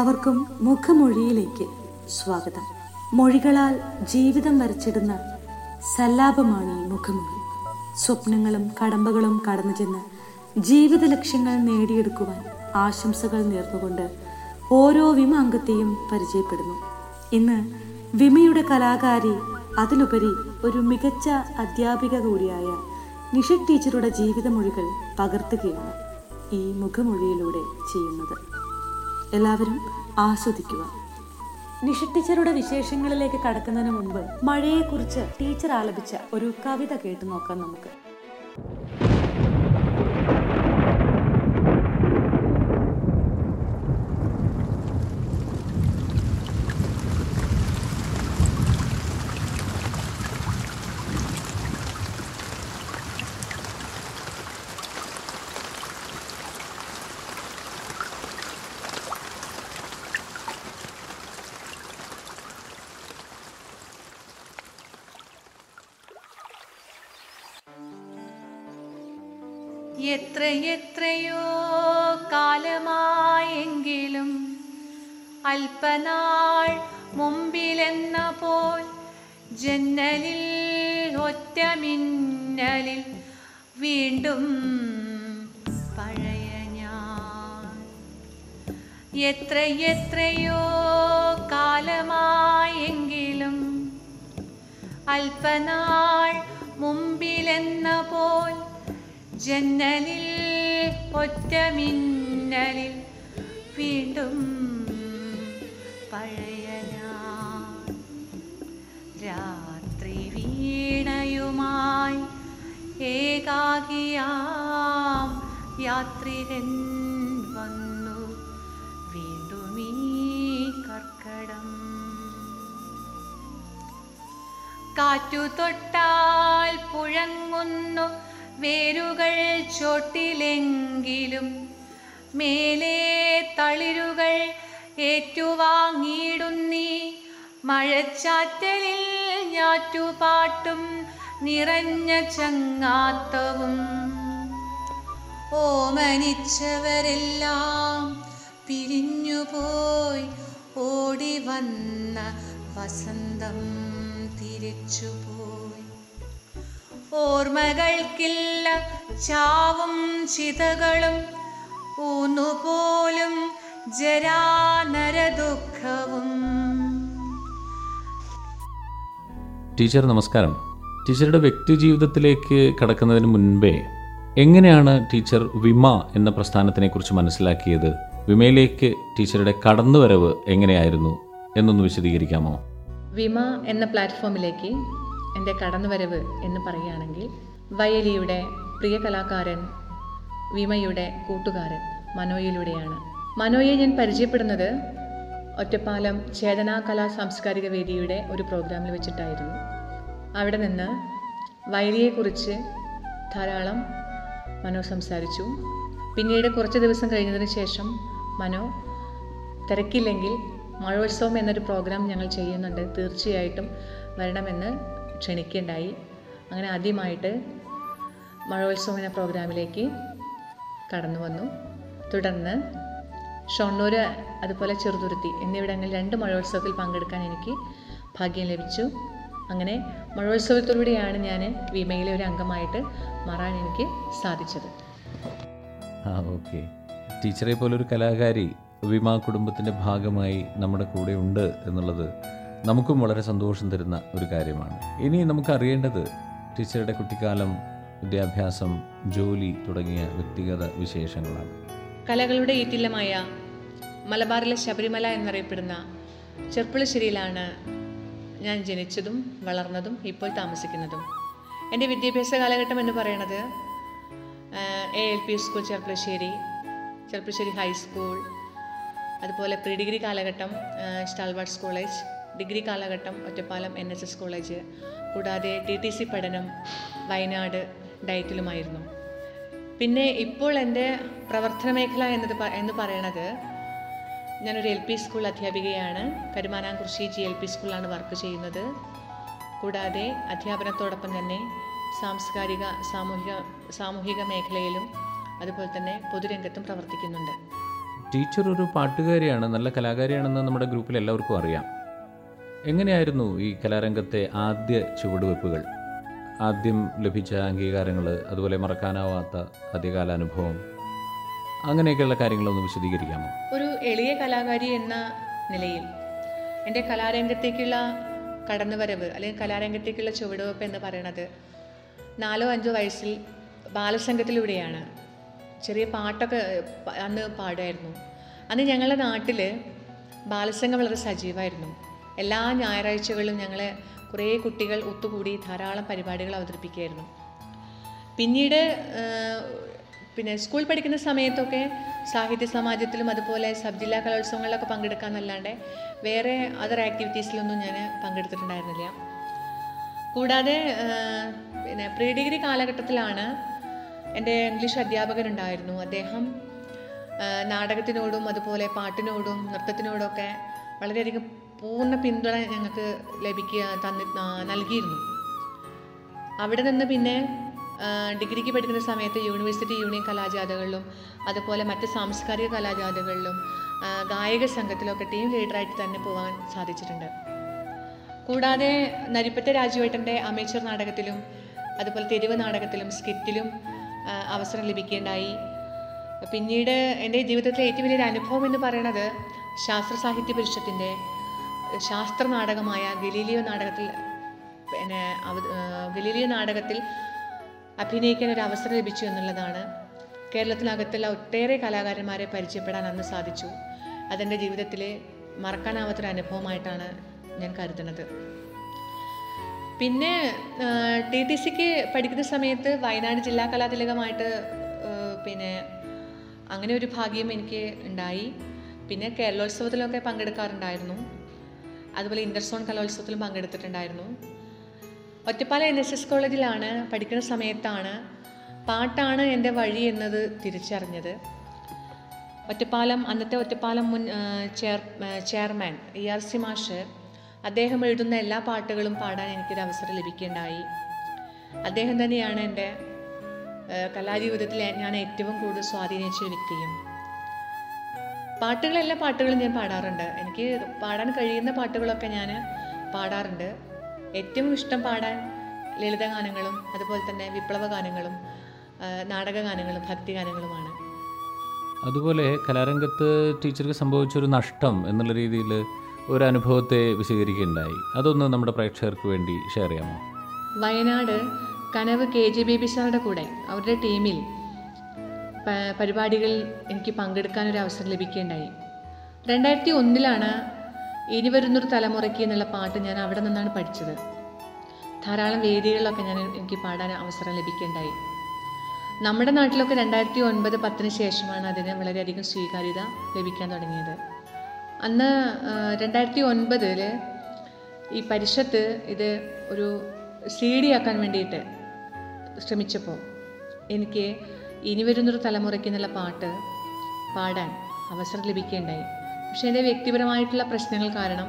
എല്ലാവർക്കും മുഖമൊഴിയിലേക്ക് സ്വാഗതം. മൊഴികളാൽ ജീവിതം വരച്ചിടുന്ന സല്ലാപമാണ് ഈ മുഖമൊഴി. സ്വപ്നങ്ങളും കടമ്പകളും കടന്നു ചെന്ന് ജീവിത ലക്ഷ്യങ്ങൾ നേടിയെടുക്കുവാൻ ആശംസകൾ നേർന്നുകൊണ്ട് ഓരോ വിമ അംഗത്തെയും പരിചയപ്പെടുന്നു. ഇന്ന് വിമയുടെ കലാകാരി അതിലുപരി ഒരു മികച്ച അധ്യാപിക കൂടിയായ നിഷ ടീച്ചറുടെ ജീവിതമൊഴികൾ പകർത്തുകയാണ് ഈ മുഖമൊഴിയിലൂടെ ചെയ്യുന്നത്. എല്ലാവരും ആസ്വദിക്കുക. നിഷ ടീച്ചറുടെ വിശേഷങ്ങളിലേക്ക് കടക്കുന്നതിന് മുമ്പ് മഴയെക്കുറിച്ച് ടീച്ചർ ആലപിച്ച ഒരു കവിത കേട്ടു നോക്കാം നമുക്ക്. എത്രയെത്രയോ കാലമായെങ്കിലും അല്പനാൾ മുമ്പിലെന്ന പോൽ ജന്നലിൽ ഒറ്റ മിന്നലിൽ വീണ്ടും പഴയ ഞാൻ. എത്രയെത്രയോ കാലമായെങ്കിലും അല്പനാൾ മുമ്പിലെന്ന പോൽ ജന്നലിൽ ഒറ്റ മിന്നലിൽ വീണ്ടും പഴയ രാത്രി വീണയുമായി ഏകാകിയാം. യാത്രികൻ വന്നു വീണ്ടും ഈ കർക്കടം. കാറ്റു തൊട്ടാൽ പുഴങ്ങുന്നു വേരുകൾ ചോട്ടിലെങ്കിലും മേലെ തളിരുകൾ ഏറ്റുവാങ്ങിയിടുന്നീ മഴച്ചാറ്റലിൽ ഞാറ്റുപാട്ടും നിറഞ്ഞ ചങ്ങാത്തവും. ഓമനിച്ചവരെല്ലാം പിരിഞ്ഞുപോയി ഓടി വന്ന വസന്തം തിരിച്ചുപോയി ഓർമ്മകൾക്കില്ല ചാവും ചിതകളും ഊന്നുപോലും ജരാനരദുഃഖവും. ടീച്ചർ നമസ്കാരം. ടീച്ചറുടെ വ്യക്തി ജീവിതത്തിലേക്ക് കടക്കുന്നതിന് മുൻപേ എങ്ങനെയാണ് ടീച്ചർ വിമ എന്ന പ്രസ്ഥാനത്തിനെ കുറിച്ച് മനസ്സിലാക്കിയത്? വിമയിലേക്ക് ടീച്ചറുടെ കടന്നുവരവ് എങ്ങനെയായിരുന്നു? എന്നൊന്ന് വിശദീകരിക്കാമോ? വിമ എന്ന പ്ലാറ്റ്ഫോമിലേക്ക് എന്റെ കടന്നുവരവ് എന്ന് പറയുകയാണെങ്കിൽ വയലിയുടെ പ്രിയ കലാകാരൻ വിമയുടെ കൂട്ടുകാരൻ മനോയിലൂടെയാണ്. മനോയെ ഞാൻ പരിചയപ്പെടുന്നത് ഒറ്റപ്പാലം ചേതന കലാ സാംസ്കാരിക വേദിയുടെ ഒരു പ്രോഗ്രാമിൽ വെച്ചിട്ടായിരുന്നു. അവിടെ നിന്ന് വയലിയെക്കുറിച്ച് ധാരാളം മനോ സംസാരിച്ചു. പിന്നീട് കുറച്ച് ദിവസം കഴിഞ്ഞതിന് ശേഷം മനോ തിരക്കില്ലെങ്കിൽ മഴോത്സവം എന്നൊരു പ്രോഗ്രാം ഞങ്ങൾ ചെയ്യുന്നുണ്ട്. തീർച്ചയായിട്ടും വരണമെന്ന് ക്ഷണിക്കുകയുണ്ടായി അങ്ങനെ ആദ്യമായിട്ട് മഴോത്സവം എന്ന പ്രോഗ്രാമിലേക്ക് കടന്നു വന്നു. തുടർന്ന് ഷൊണ്ണൂർ അതുപോലെ ചെറുതുരുത്തി എന്നിവിടങ്ങളിൽ രണ്ട് മഴോത്സവത്തിൽ പങ്കെടുക്കാൻ എനിക്ക് ഭാഗ്യം ലഭിച്ചു. അങ്ങനെ മഴോത്സവത്തിലൂടെയാണ് ഞാൻ വിമയിലെ ഒരു അംഗമായിട്ട് മാറാൻ എനിക്ക് സാധിച്ചത്. ആ ഓക്കെ. ടീച്ചറെ പോലൊരു കലാകാരി വിമ കുടുംബത്തിന്റെ ഭാഗമായി നമ്മുടെ കൂടെ ഉണ്ട് എന്നുള്ളത് നമുക്കും വളരെ സന്തോഷം തരുന്ന ഒരു കാര്യമാണ്. ഇനി നമുക്കറിയേണ്ടത് ടീച്ചറുടെ കുട്ടിക്കാലം വിദ്യാഭ്യാസം ജോലി തുടങ്ങിയ വ്യക്തിഗത വിശേഷങ്ങളാണ്. കലകളുടെ ഈറ്റില്ലമായ മലബാറിലെ ശബരിമല എന്നറിയപ്പെടുന്ന ചെർപ്പുളശ്ശേരിയിലാണ് ഞാൻ ജനിച്ചതും വളർന്നതും ഇപ്പോൾ താമസിക്കുന്നതും. എന്റെ വിദ്യാഭ്യാസ കാലഘട്ടം എന്ന് പറയുന്നത് A L P school Cherpulassery Cherpulassery high school അതുപോലെ പ്രീ ഡിഗ്രി കാലഘട്ടം സ്റ്റാൾവാർഡ്സ് കോളേജ് ഡിഗ്രി കാലഘട്ടം Ottapalam N S S college കൂടാതെ ടി ടി സി പഠനം വയനാട് ഡയറ്റിലുമായിരുന്നു. പിന്നെ ഇപ്പോൾ എന്റെ പ്രവർത്തന മേഖല എന്നത് എന്ന് പറയണത് ഞാനൊരു എൽ പി സ്കൂൾ അധ്യാപികയാണ്. കരുമാനാംകുറിശി ജി എൽ പി സ്കൂളിലാണ് വർക്ക് ചെയ്യുന്നത്. കൂടാതെ അധ്യാപനത്തോടൊപ്പം തന്നെ സാംസ്കാരിക സാമൂഹിക സാമൂഹിക മേഖലയിലും അതുപോലെ തന്നെ പൊതുരംഗത്തും പ്രവർത്തിക്കുന്നുണ്ട്. ടീച്ചർ ഒരു പാട്ടുകാരിയാണ് നല്ല കലാകാരിയാണെന്ന് നമ്മുടെ ഗ്രൂപ്പിൽ എല്ലാവർക്കും അറിയാം. എങ്ങനെയായിരുന്നു ഈ കലാരംഗത്തെ ആദ്യ ചുവടുവെപ്പുകൾ ആദ്യം ലഭിച്ച അംഗീകാരങ്ങൾ അതുപോലെ മറക്കാനാവാത്ത ആദ്യകാല അനുഭവം അങ്ങനെയൊക്കെയുള്ള കാര്യങ്ങളൊന്ന് വിശദീകരിക്കാമോ? ഒരു എളിയ കലാകാരി എന്ന നിലയിൽ എന്റെ കലാരംഗത്തേക്കുള്ള കടന്നുവരവ് അല്ലെങ്കിൽ കലാരംഗത്തേക്കുള്ള ചുവടുവെപ്പ് എന്ന് പറയുന്നത് നാലോ അഞ്ചോ വയസ്സിൽ ബാലസംഘത്തിലൂടെയാണ്. ചെറിയ പാട്ടൊക്കെ അന്ന് പാടുമായിരുന്നു. അന്ന് ഞങ്ങളുടെ നാട്ടിൽ ബാലസംഘം വളരെ സജീവമായിരുന്നു. എല്ലാ ഞായറാഴ്ചകളിലും ഞങ്ങൾ കുറേ കുട്ടികൾ ഒത്തുകൂടി ധാരാളം പരിപാടികൾ അവതരിപ്പിക്കുകയായിരുന്നു. പിന്നീട് പിന്നെ സ്കൂൾ പഠിക്കുന്ന സമയത്തൊക്കെ സാഹിത്യ സമാജത്തിലും അതുപോലെ സബ് ജില്ലാ കലോത്സവങ്ങളിലൊക്കെ പങ്കെടുക്കാമെന്നല്ലാണ്ട് വേറെ അതർ ആക്ടിവിറ്റീസിലൊന്നും ഞാൻ പങ്കെടുത്തിട്ടുണ്ടായിരുന്നില്ല. കൂടാതെ പിന്നെ പ്രീ ഡിഗ്രി കാലഘട്ടത്തിലാണ് എന്റെ ഇംഗ്ലീഷ് അധ്യാപകനുണ്ടായിരുന്നു അദ്ദേഹം. നാടകത്തിനോടും അതുപോലെ പാട്ടിനോടും നൃത്തത്തിനോടൊക്കെ വളരെയധികം പൂർണ പിന്തുണ ഞങ്ങൾക്ക് ലഭിക്കുക തന്നി നൽകിയിരുന്നു. അവിടെ നിന്ന് പിന്നെ ഡിഗ്രിക്ക് പഠിക്കുന്ന സമയത്ത് യൂണിവേഴ്സിറ്റി യൂണിയൻ കലാജാഥകളിലും അതുപോലെ മറ്റ് സാംസ്കാരിക കലാജാഥകളിലും ഗായക സംഘത്തിലൊക്കെ ടീം ലീഡറായിട്ട് തന്നെ പോകാൻ സാധിച്ചിട്ടുണ്ട്. കൂടാതെ നരിപ്പറ്റ രാജുവേട്ടന്റെ അമേച്ചർ നാടകത്തിലും അതുപോലെ തെരുവ് നാടകത്തിലും സ്കിറ്റിലും അവസരം ലഭിക്കുകയുണ്ടായി. പിന്നീട് എന്റെ ജീവിതത്തിലെ ഏറ്റവും വലിയൊരു അനുഭവം എന്ന് പറയുന്നത് ശാസ്ത്ര സാഹിത്യ പരിഷത്തിന്റെ ശാസ്ത്ര നാടകമായ ഗലീലിയോ നാടകത്തിൽ പിന്നെ ഗലീലിയോ നാടകത്തിൽ അഭിനയിക്കാൻ ഒരു അവസരം ലഭിച്ചു എന്നുള്ളതാണ്. കേരളത്തിനകത്തുള്ള ഒട്ടേറെ കലാകാരന്മാരെ പരിചയപ്പെടാൻ അന്ന് സാധിച്ചു. അതെന്റെ ജീവിതത്തിലെ മറക്കാനാവാത്തൊരു അനുഭവമായിട്ടാണ് ഞാൻ കരുതുന്നത്. പിന്നെ ടി ടി സിക്ക് പഠിക്കുന്ന സമയത്ത് വയനാട് ജില്ലാ കലാതിലകമായിട്ട് പിന്നെ അങ്ങനെ ഒരു ഭാഗ്യം എനിക്ക് ഉണ്ടായി. പിന്നെ കേരളോത്സവത്തിലൊക്കെ പങ്കെടുക്കാറുണ്ടായിരുന്നു. അതുപോലെ ഇന്റർസോൺ കലോത്സവത്തിലും പങ്കെടുത്തിട്ടുണ്ടായിരുന്നു. ഒറ്റപ്പാല എൻ എസ് എസ് കോളേജിലാണ് പഠിക്കുന്ന സമയത്താണ് പാട്ടാണ് എന്റെ വഴി എന്നത് തിരിച്ചറിഞ്ഞത്. ഒറ്റപ്പാലം അന്നത്തെ ഒറ്റപ്പാലം മുൻ chair chairman E R C മാഷ് അദ്ദേഹം എഴുതുന്ന എല്ലാ പാട്ടുകളും പാടാൻ എനിക്കൊരു അവസരം ലഭിക്കുകയുണ്ടായി. അദ്ദേഹം തന്നെയാണ് എന്റെ കലാജീവിതത്തിൽ ഞാൻ ഏറ്റവും കൂടുതൽ സ്വാധീനിച്ച വ്യക്തിയും. പാട്ടുകൾ എല്ലാ പാട്ടുകളും ഞാൻ പാടാറുണ്ട്. എനിക്ക് പാടാൻ കഴിയുന്ന പാട്ടുകളൊക്കെ ഞാൻ പാടാറുണ്ട്. ഏറ്റവും ഇഷ്ടം പാടാൻ ലളിതഗാനങ്ങളും അതുപോലെ തന്നെ വിപ്ലവ ഗാനങ്ങളും നാടക ഗാനങ്ങളും ഭക്തി ഗാനങ്ങളുമാണ്. അതുപോലെ കലാരംഗത്ത് ടീച്ചർക്ക് സംഭവിച്ചൊരു നഷ്ടം എന്നുള്ള രീതിയിൽ ഒരു അനുഭവത്തെ വിശദീകരിക്കുകയുണ്ടായി. അതൊന്ന് നമ്മുടെ പ്രേക്ഷകർക്ക് വേണ്ടി ഷെയർ ചെയ്യാമോ? വയനാട് കനവ് കെ ജെ ബേബി സാറുടെ കൂടെ അവരുടെ ടീമിൽ പരിപാടികളിൽ എനിക്ക് പങ്കെടുക്കാനൊരു അവസരം ലഭിക്കുകയുണ്ടായി. രണ്ടായിരത്തി ഒന്നിലാണ് ഇനി വരുന്നൊരു തലമുറയ്ക്ക് എന്നുള്ള പാട്ട് ഞാൻ അവിടെ നിന്നാണ് പഠിച്ചത്. ധാരാളം വേദികളിലൊക്കെ ഞാൻ എനിക്ക് പാടാൻ അവസരം ലഭിക്കുകയുണ്ടായി. നമ്മുടെ നാട്ടിലൊക്കെ രണ്ടായിരത്തി ഒൻപത് പത്തിന് ശേഷമാണ് അതിന് വളരെയധികം സ്വീകാര്യത ലഭിക്കാൻ തുടങ്ങിയത്. അന്ന് രണ്ടായിരത്തി ഒൻപതിൽ ഈ പരിഷത്ത് ഇത് ഒരു സി ഡി ആക്കാൻ വേണ്ടിയിട്ട് ശ്രമിച്ചപ്പോൾ എനിക്ക് ഇനി വരുന്നൊരു തലമുറയ്ക്ക് എന്നുള്ള പാട്ട് പാടാൻ അവസരം ലഭിക്കുകയുണ്ടായി പക്ഷേ എന്റെ വ്യക്തിപരമായിട്ടുള്ള പ്രശ്നങ്ങൾ കാരണം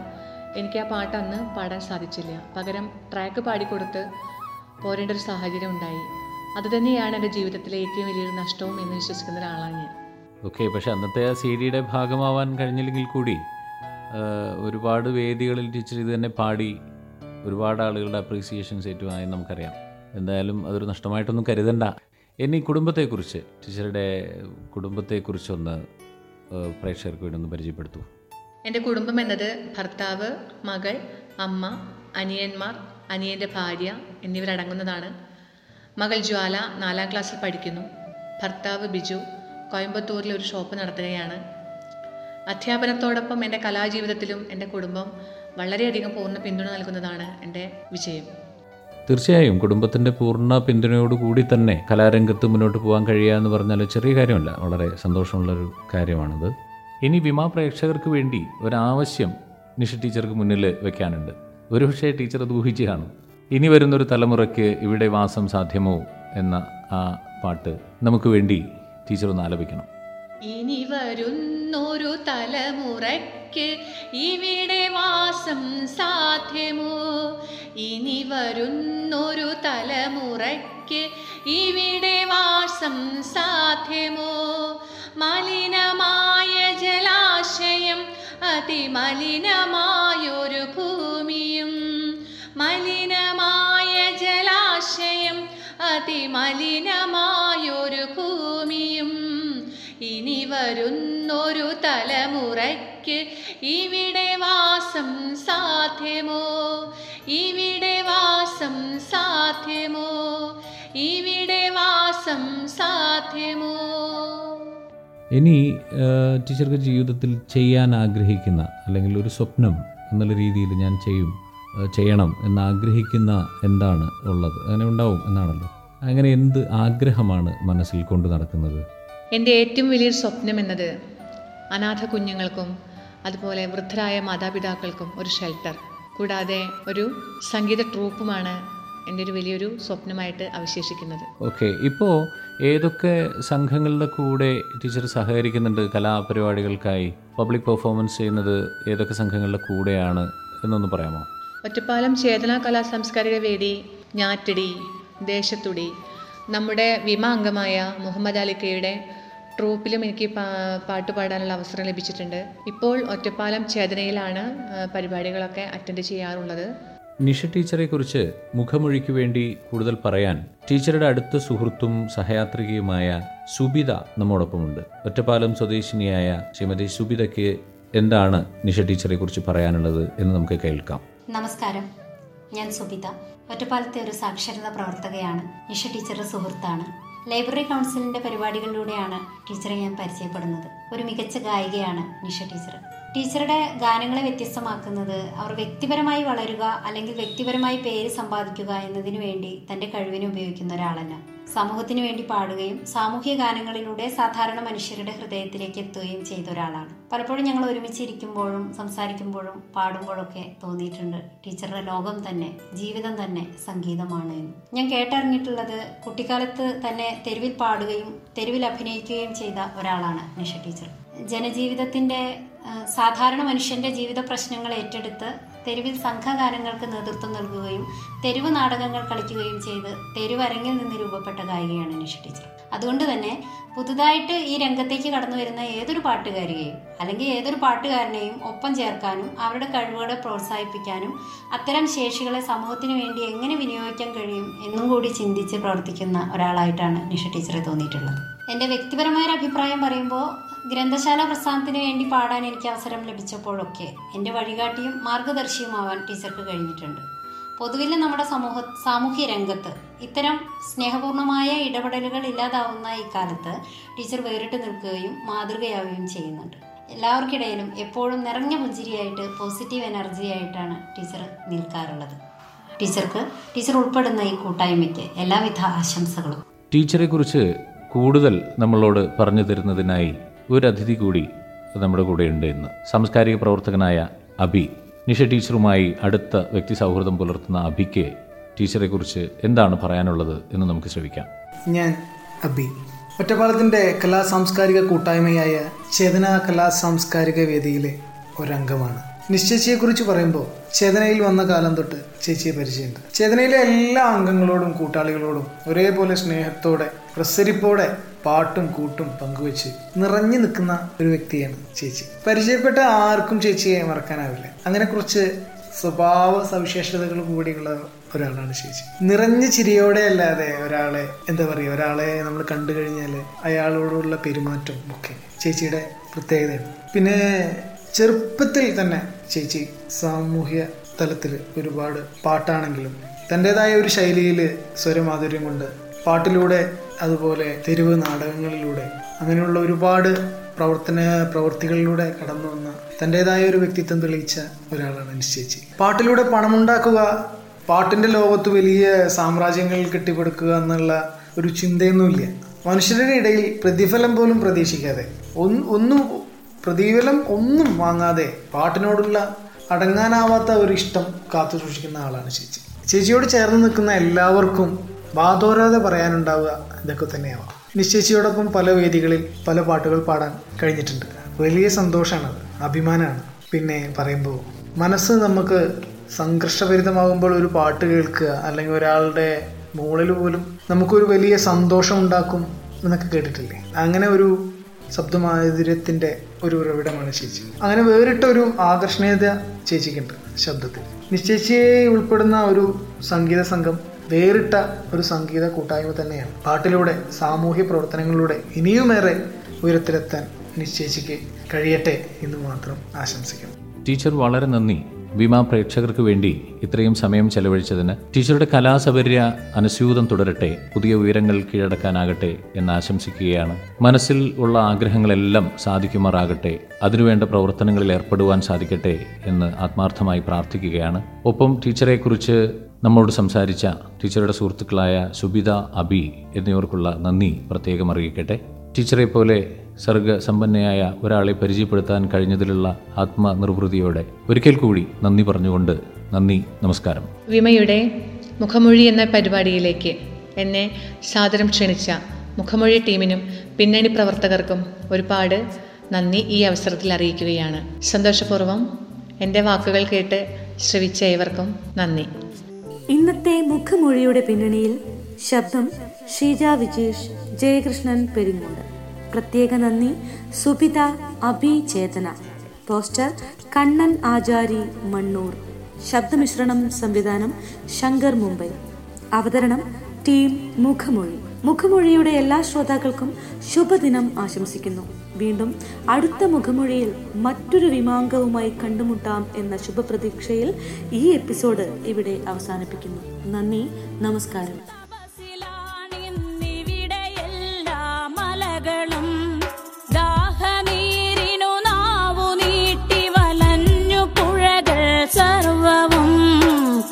എനിക്ക് ആ പാട്ട് അന്ന് പാടാൻ സാധിച്ചില്ല. പകരം ട്രാക്ക് പാടിക്കൊടുത്ത് പോരേണ്ട ഒരു സാഹചര്യം ഉണ്ടായി. അതുതന്നെയാണ് എന്റെ ജീവിതത്തിലെ ഏറ്റവും വലിയൊരു നഷ്ടവും എന്ന് വിശ്വസിക്കുന്ന ഒരാളാണ് ഞാൻ. ഓക്കെ പക്ഷെ അന്നത്തെ ആ സി ഭാഗമാവാൻ കഴിഞ്ഞില്ലെങ്കിൽ കൂടി ഒരുപാട് വേദികളിൽ ടീച്ചർ ഇത് തന്നെ പാടി ഒരുപാട് ആളുകളുടെ അപ്രീസിയേഷൻസ് ഏറ്റുമായി നമുക്കറിയാം. എന്തായാലും അതൊരു നഷ്ടമായിട്ടൊന്നും കരുതണ്ട. ഇനി കുടുംബത്തെക്കുറിച്ച് ടീച്ചറുടെ കുടുംബത്തെക്കുറിച്ചൊന്ന് പ്രേക്ഷകർക്ക് വേണ്ടി ഒന്ന് പരിചയപ്പെടുത്തൂ എന്റെ കുടുംബം എന്നത് ഭർത്താവ് മകൾ അമ്മ അനിയന്മാർ അനിയന്റെ ഭാര്യ എന്നിവരടങ്ങുന്നതാണ്. മകൾ ജ്വാല നാലാം ക്ലാസ്സിൽ പഠിക്കുന്നു. ഭർത്താവ് ബിജു കോയമ്പത്തൂരിൽ ഒരു ഷോപ്പ് നടത്തുകയാണ്. അധ്യാപനത്തോടൊപ്പം എന്റെ കലാജീവിതത്തിലും എന്റെ കുടുംബം വളരെയധികം പൂർണ പിന്തുണ നൽകുന്നതാണ് എന്റെ വിജയം. തീർച്ചയായും കുടുംബത്തിന്റെ പൂർണ പിന്തുണയോടുകൂടി തന്നെ കലാരംഗത്ത് മുന്നോട്ട് പോകാൻ കഴിയുക എന്ന് പറഞ്ഞാൽ ചെറിയ കാര്യമല്ല. വളരെ സന്തോഷമുള്ളൊരു കാര്യമാണത്. ഇനി വിമാ പ്രേക്ഷകർക്ക് വേണ്ടി ഒരാവശ്യം നിഷ ടീച്ചർക്ക് മുന്നിൽ വെക്കാനുണ്ട്. ഒരുപക്ഷെ ടീച്ചർ അത് ഊഹിച്ച് കാണും. ഇനി വരുന്നൊരു തലമുറയ്ക്ക് ഇവിടെ വാസം സാധ്യമോ എന്ന ആ പാട്ട് നമുക്ക് വേണ്ടി ടീച്ചർ ഒന്ന് ആലപിക്കണം. ഇനി വരുന്നൊരു തലമുറയ്ക്ക് ഇവിടെ വാസം സാധ്യമോ? ഇനി വരുന്നൊരു തലമുറയ്ക്ക് ഇവിടെ വാസം സാധ്യമോ? മലിനമായ ജലാശയം അതിമലിനമായൊരു ഭൂമിയും മലിനമായ ജലാശയം അതിമലിനമായൊരു ഭൂമിയും ഇനി വരുന്നൊരു തലമുറയ്ക്ക് ഇവിടെ വാസം സാധ്യമോ? ഇവിടെ വാസം സാധ്യമോ? ഇവിടെ വാസം സാധ്യമോ? ഇനി ടീച്ചർക്ക് ജീവിതത്തിൽ ചെയ്യാൻ ആഗ്രഹിക്കുന്ന അല്ലെങ്കിൽ ഒരു സ്വപ്നം എന്നുള്ള രീതിയിൽ ഞാൻ ചെയ്യും ചെയ്യണം എന്ന് ആഗ്രഹിക്കുന്ന എന്താണ് ഉള്ളത്? അങ്ങനെ ഉണ്ടാവും എന്നാണല്ലോ. അങ്ങനെ എന്ത് ആഗ്രഹമാണ് മനസ്സിൽ കൊണ്ടു നടക്കുന്നത്? എന്റെ ഏറ്റവും വലിയൊരു സ്വപ്നം എന്നത് അനാഥ കുഞ്ഞുങ്ങൾക്കും അതുപോലെ വൃദ്ധരായ മാതാപിതാക്കൾക്കും ഒരു ഷെൽട്ടർ കൂടാതെ ഒരു സംഗീത ട്രൂപ്പുമാണ് എന്റെ ഒരു വലിയൊരു സ്വപ്നമായിട്ട് അവശേഷിക്കുന്നത്. ഓക്കെ ഇപ്പോൾ ഏതൊക്കെ സംഘങ്ങളുടെ കൂടെ ടീച്ചർ സഹകരിക്കുന്നുണ്ട് കലാപരിപാടികൾക്കായി? പബ്ലിക് പെർഫോമൻസ് ചെയ്യുന്നത് ഏതൊക്കെ സംഘങ്ങളുടെ കൂടെയാണ് എന്നൊന്ന് പറയാമോ? ഒറ്റപ്പാലം ചേതന കലാ സാംസ്കാരിക വേദി ഞാറ്റടി ദേശത്തുടി നമ്മുടെ വിമ അംഗമായ മുഹമ്മദ് അലിക്കയുടെ ട്രൂപ്പിലും എനിക്ക് പാ- പാട്ട് പാടാനുള്ള അവസരം ലഭിച്ചിട്ടുണ്ട്. ഇപ്പോൾ ഒറ്റപ്പാലം ചേതനയിലാണ് പരിപാടികളൊക്കെ അറ്റൻഡ് ചെയ്യാറുള്ളത്. നിഷ ടീച്ചറെ കുറിച്ച് മുഖമൊഴിക്ക് വേണ്ടി കൂടുതൽ പറയാൻ ടീച്ചറുടെ അടുത്ത സുഹൃത്തും സഹയാത്രികയുമായ സുബിത നമ്മോടൊപ്പമുണ്ട്. ഒറ്റപ്പാലം സ്വദേശിനിയായ ശ്രീമതി സുബിതയ്ക്ക് എന്താണ് നിഷ ടീച്ചറെ കുറിച്ച് പറയാനുള്ളത് എന്ന് നമുക്ക് കേൾക്കാം. നമസ്കാരം. ഞാൻ സുബിത. ഒറ്റപ്പാലത്തെ ഒരു സാക്ഷരത പ്രവർത്തകയാണ്. നിഷ ടീച്ചറുടെ സുഹൃത്താണ്. ലൈബ്രറി കൗൺസിലിന്റെ പരിപാടികളിലൂടെയാണ് ടീച്ചറെ ഞാൻ പരിചയപ്പെടുന്നത്. ഒരു മികച്ച ഗായികയാണ് നിഷ ടീച്ചർ ടീച്ചറുടെ ഗാനങ്ങളെ വ്യത്യസ്തമാക്കുന്നത് അവർ വ്യക്തിപരമായി വളരുക അല്ലെങ്കിൽ വ്യക്തിപരമായി പേര് സമ്പാദിക്കുക എന്നതിനു വേണ്ടി തന്റെ കഴിവിനെ ഉപയോഗിക്കുന്ന ഒരാളല്ല. സമൂഹത്തിന് വേണ്ടി പാടുകയും സാമൂഹ്യ ഗാനങ്ങളിലൂടെ സാധാരണ മനുഷ്യരുടെ ഹൃദയത്തിലേക്ക് എത്തുകയും ചെയ്ത ഒരാളാണ്. പലപ്പോഴും ഞങ്ങൾ ഒരുമിച്ചിരിക്കുമ്പോഴും സംസാരിക്കുമ്പോഴും പാടുമ്പോഴൊക്കെ തോന്നിയിട്ടുണ്ട്. ടീച്ചറുടെ ലോകം തന്നെ ജീവിതം തന്നെ സംഗീതമാണ് എന്ന്. ഞാൻ കേട്ടറിഞ്ഞിട്ടുള്ളത് കുട്ടിക്കാലത്ത് തന്നെ തെരുവിൽ പാടുകയും തെരുവിൽ അഭിനയിക്കുകയും ചെയ്ത ഒരാളാണ് നിഷ ടീച്ചർ. ജനജീവിതത്തിന്റെ സാധാരണ മനുഷ്യന്റെ ജീവിത പ്രശ്നങ്ങൾ ഏറ്റെടുത്ത് തെരുവിൽ സംഘഗാനങ്ങൾക്ക് നേതൃത്വം നൽകുകയും തെരുവ് നാടകങ്ങൾ കളിക്കുകയും ചെയ്ത് തെരുവരങ്ങിൽ നിന്ന് രൂപപ്പെട്ട ഗായികയാണ് നിഷ ടീച്ചർ. അതുകൊണ്ട് തന്നെ പുതുതായിട്ട് ഈ രംഗത്തേക്ക് കടന്നു വരുന്ന ഏതൊരു പാട്ടുകാരിയെയും അല്ലെങ്കിൽ ഏതൊരു പാട്ടുകാരനെയും ഒപ്പം ചേർക്കാനും അവരുടെ കഴിവുകളെ പ്രോത്സാഹിപ്പിക്കാനും അത്തരം ശേഷികളെ സമൂഹത്തിന് വേണ്ടി എങ്ങനെ വിനിയോഗിക്കാൻ കഴിയും എന്നും കൂടി ചിന്തിച്ച് പ്രവർത്തിക്കുന്ന ഒരാളായിട്ടാണ് നിഷ ടീച്ചറെ തോന്നിയിട്ടുള്ളത്. എന്റെ വ്യക്തിപരമായ ഒരു അഭിപ്രായം പറയുമ്പോൾ ഗ്രന്ഥശാല പ്രസ്ഥാനത്തിന് വേണ്ടി പാടാൻ എനിക്ക് അവസരം ലഭിച്ചപ്പോഴൊക്കെ എന്റെ വഴികാട്ടിയും മാർഗദർശിയുമാവാൻ ടീച്ചർക്ക് കഴിഞ്ഞിട്ടുണ്ട്. പൊതുവിൽ നമ്മുടെ സമൂഹ സാമൂഹ്യ രംഗത്ത് ഇത്തരം സ്നേഹപൂർണമായ ഇടപെടലുകൾ ഇല്ലാതാവുന്ന ഈ കാലത്ത് ടീച്ചർ വേറിട്ട് നിൽക്കുകയും മാതൃകയാവുകയും ചെയ്യുന്നുണ്ട്. എല്ലാവർക്കിടയിലും എപ്പോഴും നിറഞ്ഞ പുഞ്ചിരിയായിട്ട് പോസിറ്റീവ് എനർജി ആയിട്ടാണ് ടീച്ചർ നിൽക്കാറുള്ളത്. ടീച്ചർക്ക് ടീച്ചർ ഉൾപ്പെടുന്ന ഈ കൂട്ടായ്മയ്ക്ക് എല്ലാവിധ ആശംസകളും. ടീച്ചറെ കുറിച്ച് കൂടുതൽ നമ്മളോട് പറഞ്ഞു തരുന്നതിനായി ഒരു അതിഥി കൂടി നമ്മുടെ കൂടെയുണ്ട് ഇന്ന്. സാംസ്കാരിക പ്രവർത്തകനായ അഭി നിഷ ടീച്ചറുമായി അടുത്ത വ്യക്തി സൗഹൃദം പുലർത്തുന്ന അഭിക്ക് ടീച്ചറെ കുറിച്ച് എന്താണ് പറയാനുള്ളത് എന്ന് നമുക്ക് ശ്രമിക്കാം ഞാൻ അബി. ഒറ്റപ്പാലത്തിന്റെ കലാ സാംസ്കാരിക കൂട്ടായ്മയായ ചേതന കലാ സാംസ്കാരിക വേദിയിലെ ഒരംഗമാണ്. നിശ്ചയിച്ചയെക്കുറിച്ച് പറയുമ്പോൾ ചേതനയിൽ വന്ന കാലം തൊട്ട് ചേച്ചിയെ പരിചയമുണ്ട്. ചേതനയിലെ എല്ലാ അംഗങ്ങളോടും കൂട്ടാളികളോടും ഒരേപോലെ സ്നേഹത്തോടെ പ്രസരിപ്പോടെ പാട്ടും കൂട്ടും പങ്കുവെച്ച് നിറഞ്ഞു നിൽക്കുന്ന ഒരു വ്യക്തിയാണ് ചേച്ചി. പരിചയപ്പെട്ട ആർക്കും ചേച്ചിയെ മറക്കാനാവില്ല. അങ്ങനെ കുറച്ച് സ്വഭാവ സവിശേഷതകൾ കൂടിയുള്ള ഒരാളാണ് ചേച്ചി. നിറഞ്ഞ ചിരിയോടെ അല്ലാതെ ഒരാളെ എന്താ പറയുക ഒരാളെ നമ്മൾ കണ്ടു കഴിഞ്ഞാൽ അയാളോടുള്ള പെരുമാറ്റം ഒക്കെ ചേച്ചിയുടെ പ്രത്യേകതയാണ്. പിന്നെ ചെറുപ്പത്തിൽ തന്നെ ചേച്ചി സാമൂഹ്യ തലത്തിൽ ഒരുപാട് പാട്ടാണെങ്കിലും തന്റെതായ ഒരു ശൈലിയിൽ സ്വരമാധുര്യം കൊണ്ട് പാട്ടിലൂടെ അതുപോലെ തെരുവ് നാടകങ്ങളിലൂടെ അങ്ങനെയുള്ള ഒരുപാട് പ്രവർത്തന പ്രവൃത്തികളിലൂടെ കടന്നു വന്ന തന്റെതായ ഒരു വ്യക്തിത്വം തെളിയിച്ച ഒരാളാണ് നിശ്ചയിച്ച് പാട്ടിലൂടെ പണമുണ്ടാക്കുക പാട്ടിന്റെ ലോകത്ത് വലിയ സാമ്രാജ്യങ്ങൾ കെട്ടിപ്പടുക്കുക എന്നുള്ള ഒരു ചിന്തയൊന്നുമില്ല. മനുഷ്യരുടെ ഇടയിൽ പ്രതിഫലം പോലും പ്രതീക്ഷിക്കാതെ ഒന്നും പ്രതിഫലം ഒന്നും വാങ്ങാതെ പാട്ടിനോടുള്ള അടങ്ങാനാവാത്ത ഒരു ഇഷ്ടം കാത്തു സൂക്ഷിക്കുന്ന ആളാണ് ചേച്ചി. ചേച്ചിയോട് ചേർന്ന് നിൽക്കുന്ന എല്ലാവർക്കും വാതോരാതെ പറയാനുണ്ടാവുക ഇതൊക്കെ തന്നെയാവാം. നിശ്ചയിച്ചിയോടൊപ്പം പല വേദികളിൽ പല പാട്ടുകൾ പാടാൻ കഴിഞ്ഞിട്ടുണ്ട്. വലിയ സന്തോഷമാണത് അഭിമാനമാണ്. പിന്നെ പറയുമ്പോൾ മനസ്സ് നമുക്ക് സംഘർഷഭരിതമാകുമ്പോൾ ഒരു പാട്ട് കേൾക്കുക അല്ലെങ്കിൽ ഒരാളുടെ മുകളിൽ പോലും നമുക്കൊരു വലിയ സന്തോഷം ഉണ്ടാക്കും എന്നൊക്കെ കേട്ടിട്ടില്ലേ? അങ്ങനെ ഒരു ശബ്ദമാധുര്യത്തിന്റെ ഒരു ഉറവിടമാണ് ചേച്ചി. അങ്ങനെ വേറിട്ട ഒരു ആകർഷണീയത ചേച്ചിക്കുണ്ട് ശബ്ദത്തിൽ. നിശ്ചയിച്ചയെ ഉൾപ്പെടുന്ന ഒരു സംഗീത സംഘം വേറിട്ട ഒരു സംഗീത കൂട്ടായ്മ തന്നെയാണ്. പാട്ടിലൂടെ സാമൂഹ്യ പ്രവർത്തനങ്ങളിലൂടെ ഇനിയുമേറെ ഉയരത്തിലെത്താൻ നിശ്ചയിച്ചിക്ക് കഴിയട്ടെ എന്ന് മാത്രം ആശംസിക്കുന്നു. ടീച്ചർ വളരെ നന്ദി. വിമ പ്രേക്ഷകർക്ക് വേണ്ടി ഇത്രയും സമയം ചെലവഴിച്ചതിന് ടീച്ചറുടെ കലാസൗകര്യ അനുസ്യൂതം തുടരട്ടെ പുതിയ ഉയരങ്ങൾ കീഴടക്കാനാകട്ടെ എന്ന് ആശംസിക്കുകയാണ്. മനസ്സിൽ ഉള്ള ആഗ്രഹങ്ങളെല്ലാം സാധിക്കുമാറാകട്ടെ അതിനുവേണ്ട പ്രവർത്തനങ്ങളിൽ ഏർപ്പെടുവാൻ സാധിക്കട്ടെ എന്ന് ആത്മാർത്ഥമായി പ്രാർത്ഥിക്കുകയാണ്. ഒപ്പം ടീച്ചറെക്കുറിച്ച് നമ്മോട് സംസാരിച്ച ടീച്ചറുടെ സുഹൃത്തുക്കളായ സുബിത അബി എന്നിവർക്കുള്ള നന്ദി പ്രത്യേകം അറിയിക്കട്ടെ. ടീച്ചറെ പോലെ സർഗസമ്പന്നയായ ഒരാളെ പരിചയപ്പെടുത്താൻ കഴിഞ്ഞതിലുള്ള ആത്മനിർവൃതിയോടെ ഒരിക്കൽ കൂടി നന്ദി പറഞ്ഞുകൊണ്ട് നന്ദി നമസ്കാരം. വിമയുടെ മുഖമൊഴി എന്ന പരിപാടിയിലേക്ക് എന്നെ സാദരം ക്ഷണിച്ച മുഖമൊഴി ടീമിനും പിന്നണി പ്രവർത്തകർക്കും ഒരുപാട് നന്ദി ഈ അവസരത്തിൽ അറിയിക്കുകയാണ്. സന്തോഷപൂർവം എന്റെ വാക്കുകൾ കേട്ട് ശ്രവിച്ച ഏവർക്കും നന്ദി. ഇന്നത്തെ മുഖമൊഴിയുടെ പിന്നണിയിൽ ശബ്ദം ഷീജ വിജേഷ് ജയകൃഷ്ണൻ പെരിങ്ങോട്. പ്രത്യേക നന്ദി. സുബിത അഭിചേതന പോസ്റ്റർ കണ്ണൻ ആചാരി മണ്ണൂർ. ശബ്ദമിശ്രണം സംവിധാനം ശങ്കർ മുംബൈ. അവതരണം ടീം മുഖമൊഴി. മുഖമൊഴിയുടെ എല്ലാ ശ്രോതാക്കൾക്കും ശുഭദിനം ആശംസിക്കുന്നു. വീണ്ടും അടുത്ത മുഖമൊഴിയിൽ മറ്റൊരു വിമാങ്കവുമായി കണ്ടുമുട്ടാം എന്ന ശുഭപ്രതീക്ഷയിൽ ഈ എപ്പിസോഡ് ഇവിടെ അവസാനിപ്പിക്കുന്നു. നന്ദി നമസ്കാരം. മലകളും ദാഹനീരിനു നാവു നീട്ടി വലഞ്ഞു പുഴകൾ സർവവും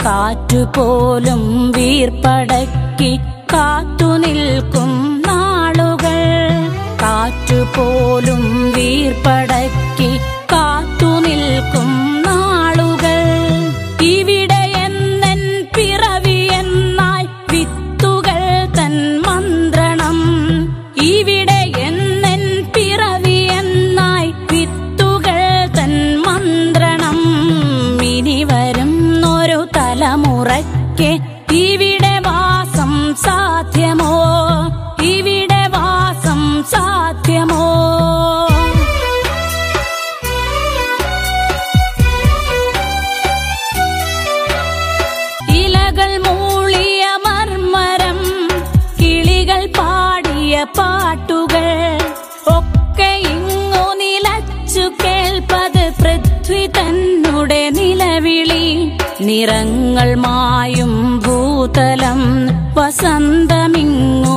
കാറ്റുപോലും വീർപ്പടക്കി കാത്തു നിൽക്കും നാളുകൾ. കാറ്റുപോലും വീർപ്പടക്കി തലമുറയ്ക്ക് ഇവിടെ വാസം സാധ്യമോ? ഇവിടെ വാസം സാധ്യമോ? നിറങ്ങൾ മായും ഭൂതലം വസന്തമിങ്ങു